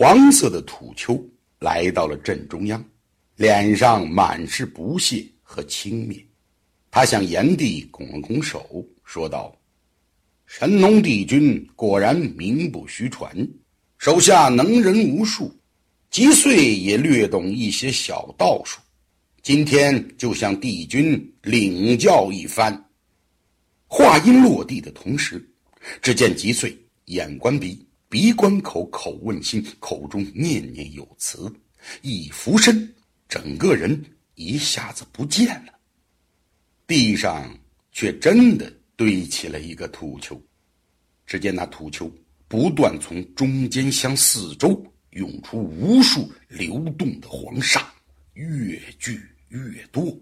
黄色的土丘来到了镇中央，脸上满是不屑和轻蔑。他向炎帝拱了拱手，说道：“神农帝君果然名不虚传，手下能人无数，吉岁也略懂一些小道术。今天就向帝君领教一番。”话音落地的同时，只见吉穗眼观鼻，鼻观口，口问心，口中念念有词，一俯身，整个人一下子不见了。地上却真的堆起了一个土丘，只见那土丘不断从中间向四周涌出无数流动的黄沙，越聚越多。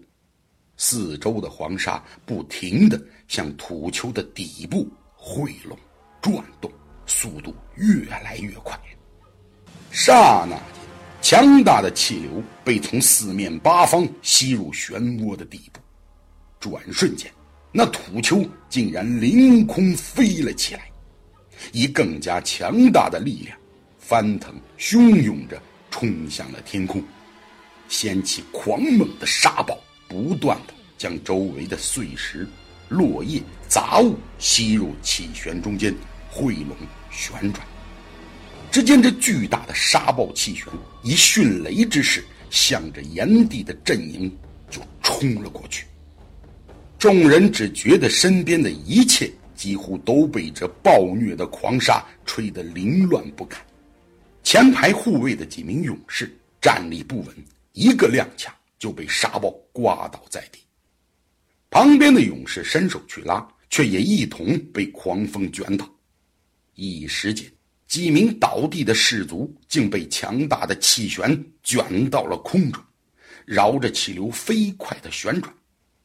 四周的黄沙不停地向土丘的底部汇拢、转动，速度越来越快。刹那间，强大的气流被从四面八方吸入漩涡的底部。转瞬间，那土丘竟然凌空飞了起来，以更加强大的力量翻腾、汹涌着冲向了天空，掀起狂猛的沙暴。不断的将周围的碎石、落叶、杂物吸入气旋中间，汇拢旋转。只见这巨大的沙暴气旋以迅雷之势，向着炎帝的阵营就冲了过去。众人只觉得身边的一切几乎都被这暴虐的狂沙吹得凌乱不堪。前排护卫的几名勇士站立不稳，一个踉跄。就被沙暴刮倒在地，旁边的勇士伸手去拉，却也一同被狂风卷倒。一时间，几名倒地的士卒竟被强大的气旋卷到了空中，绕着气流飞快的旋转，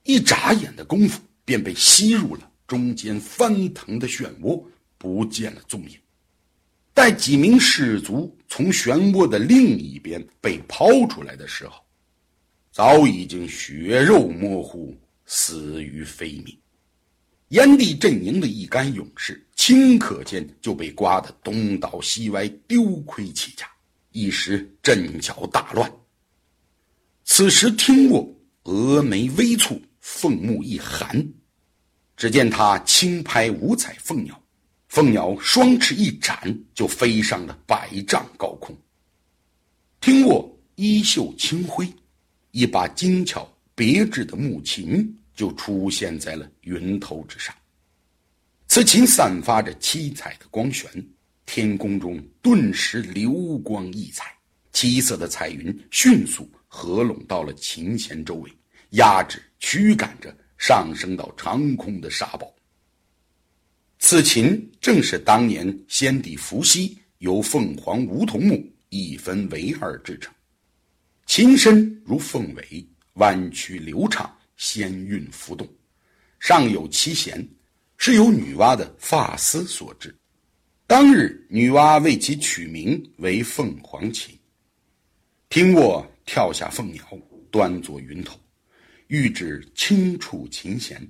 一眨眼的功夫便被吸入了中间翻腾的漩涡，不见了踪影。待几名士卒从漩涡的另一边被抛出来的时候，早已经血肉模糊，死于非命。炎帝阵营的一干勇士顷刻间就被刮得东倒西歪，丢盔弃甲，一时阵脚大乱。此时，听沃峨眉微蹙，凤目一寒，只见他轻拍五彩凤鸟，凤鸟双翅一展，就飞上了百丈高空。听沃衣袖轻挥。一把精巧别致的木琴就出现在了云头之上，此琴散发着七彩的光旋，天空中顿时流光溢彩，七色的彩云迅速合拢到了琴弦周围，压制驱赶着上升到长空的沙暴。此琴正是当年先帝伏羲由凤凰梧桐木一分为二制成。琴身如凤尾，弯曲流畅，仙韵浮动，上有七弦，是由女娲的发丝所制。当日女娲为其取名为凤凰琴。听我跳下凤鸟，端坐云头，玉指轻触琴弦，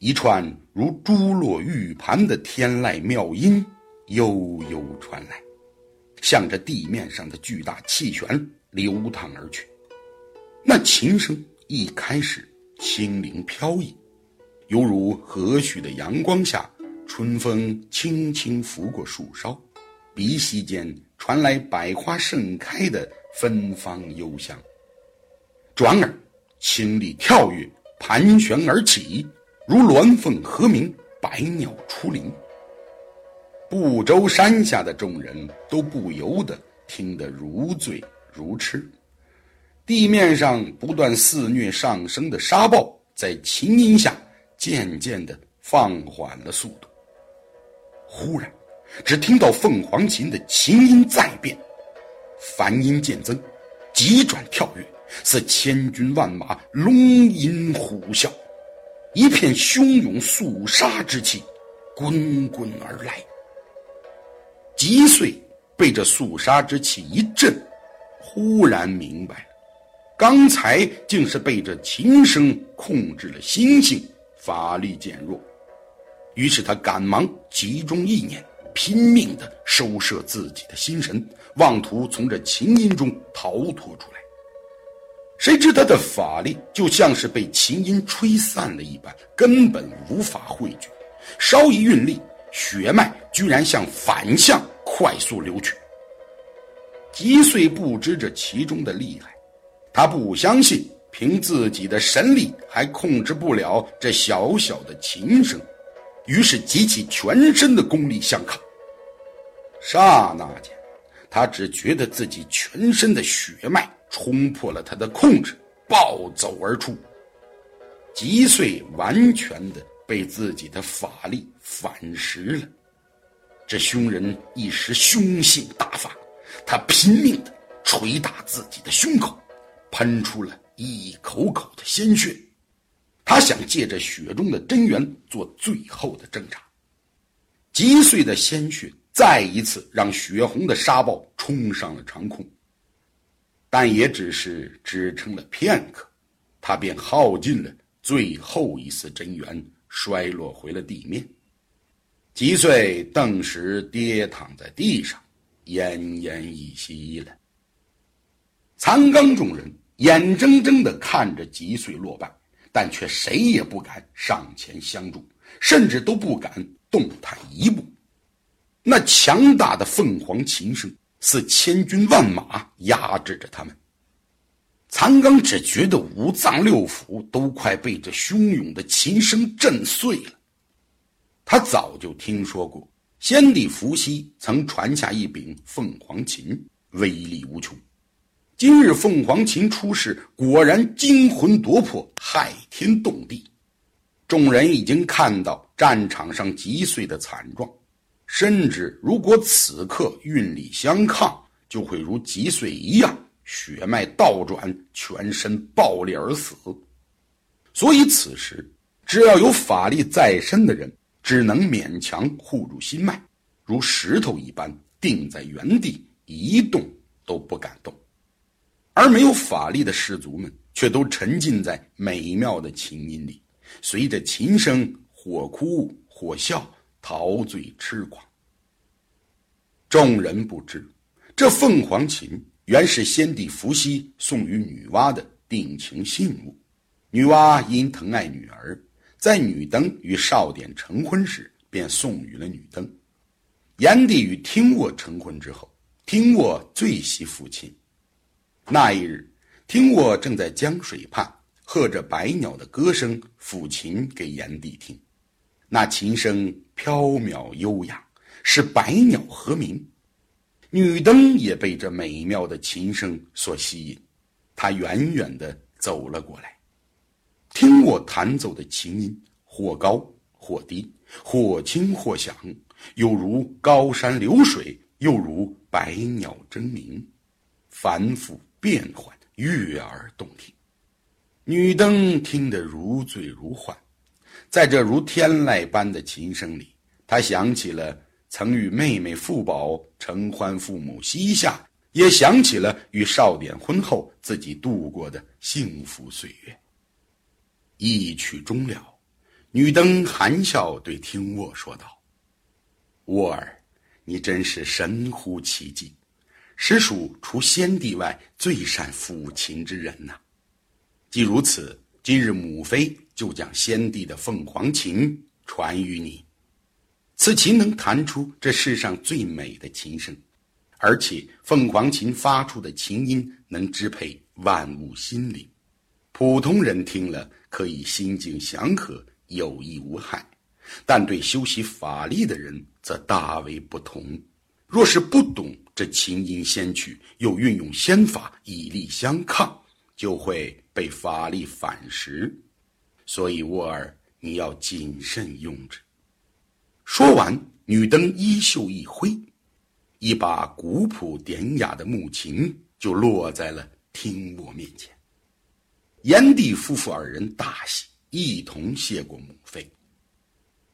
一串如珠落玉盘的天籁妙音悠悠传来，向着地面上的巨大气旋。流淌而去，那琴声一开始轻灵飘逸，犹如和煦的阳光下，春风轻轻拂过树梢，鼻息间传来百花盛开的芬芳幽香。转而，琴力跳跃，盘旋而起，如鸾凤和鸣，百鸟出林。不周山下的众人都不由得听得如醉。如痴，地面上不断肆虐上升的沙暴，在琴音下渐渐的放缓了速度。忽然，只听到凤凰琴的琴音再变，梵音渐增，急转跳跃，似千军万马龙吟虎啸，一片汹涌肃杀之气滚滚而来。吉穗被这肃杀之气一震。忽然明白，刚才竟是被这琴声控制了心性，法力减弱。于是他赶忙集中意念，拼命地收摄自己的心神，妄图从这琴音中逃脱出来。谁知他的法力就像是被琴音吹散了一般，根本无法汇聚。稍一运力，血脉居然向反向快速流去。吉穗不知这其中的厉害，他不相信凭自己的神力还控制不了这小小的琴声，于是集起全身的功力相抗。刹那间，他只觉得自己全身的血脉。冲破了他的控制，暴走而出。吉穗完全的被自己的法力反噬了。这凶人一时凶性大发，他拼命的捶打自己的胸口，喷出了一口口的鲜血。他想借着血中的真元做最后的挣扎。击碎的鲜血再一次让血红的沙暴冲上了长空。但也只是支撑了片刻，他便耗尽了最后一丝真元，衰落回了地面。吉穗顿时跌躺在地上，奄奄一息了。残纲众人眼睁睁地看着吉穗落败，但却谁也不敢上前相助，甚至都不敢动弹一步。那强大的凤凰琴声。似千军万马压制着他们。残刚只觉得五脏六腑都快被这汹涌的琴声震碎了。他早就听说过先帝伏羲曾传下一柄凤凰琴，威力无穷。今日凤凰琴出世，果然惊魂夺魄，骇天动地。众人已经看到战场上击碎的惨状。甚至，如果此刻运力相抗，就会如击碎一样，血脉倒转，全身爆裂而死。所以，此时只要有法力在身的人，只能勉强护住心脉，如石头一般定在原地，一动都不敢动。而没有法力的士卒们，却都沉浸在美妙的琴音里，随着琴声，或哭或笑。陶醉痴狂。众人不知，这凤凰琴原是先帝伏羲送予女娲的定情信物。女娲因疼爱女儿，在女登与少典成婚时，便送予了女登。炎帝与听沃成婚之后，听沃最喜抚琴。那一日，听我正在江水畔，和着百鸟的歌声抚琴给炎帝听。那琴声飘渺悠扬，是百鸟和鸣。女灯也被这美妙的琴声所吸引，她远远地走了过来，听我弹奏的琴音，或高或低，或轻或响，有如高山流水，又如百鸟争鸣，反复变幻，悦耳动听。女灯听得如醉如幻。在这如天籁般的琴声里，她想起了曾与妹妹傅宝承欢父母膝下，也想起了与少典婚后自己度过的幸福岁月。一曲终了，女灯含笑对听沃说道：“沃儿，你真是神乎其技，实属除先帝外最善抚琴之人呐。既如此，今日母妃。”就将先帝的凤凰琴传于你，此琴能弹出这世上最美的琴声，而且凤凰琴发出的琴音能支配万物心灵，普通人听了可以心境祥和，有益无害；但对修习法力的人则大为不同。若是不懂这琴音仙曲，又运用仙法以力相抗，就会被法力反噬。所以，沃尔，你要谨慎用之。说完，女灯衣袖一挥，一把古朴典雅的木琴就落在了听沃面前。炎帝夫妇二人大喜，一同谢过母妃。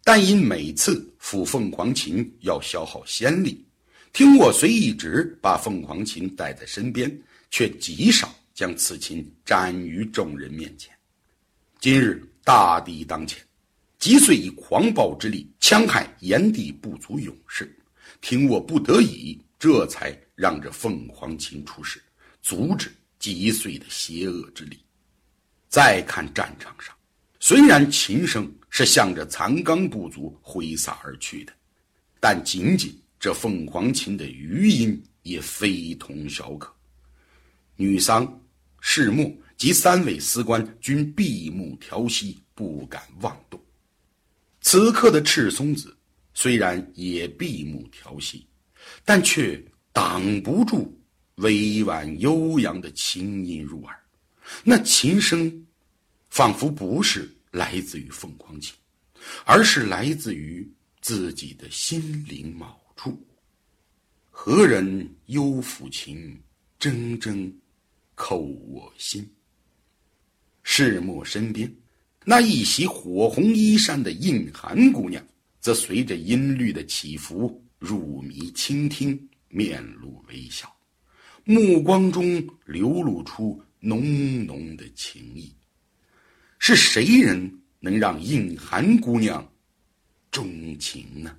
但因每次抚凤凰琴要消耗仙力，听我虽一直把凤凰琴带在身边，却极少将此琴展于众人面前。今日大敌当前，吉遂以狂暴之力戕害炎帝部族勇士，听我不得已，这才让这凤凰琴出世，阻止击碎的邪恶之力。再看战场上，虽然琴声是向着残刚部族挥洒而去的，但仅仅这凤凰琴的余音也非同小可。女桑、世墨及三位司官均闭目调息，不敢妄动。此刻的赤松子虽然也闭目调息，但却挡不住委婉悠扬的琴音入耳。那琴声，仿佛不是来自于凤凰琴，而是来自于自己的心灵某处。何人幽抚琴，铮铮扣我心。世墨身边。那一袭火红衣衫的印寒姑娘，则随着音律的起伏入迷倾听，面露微笑，目光中流露出浓浓的情意。是谁人能让印寒姑娘钟情呢？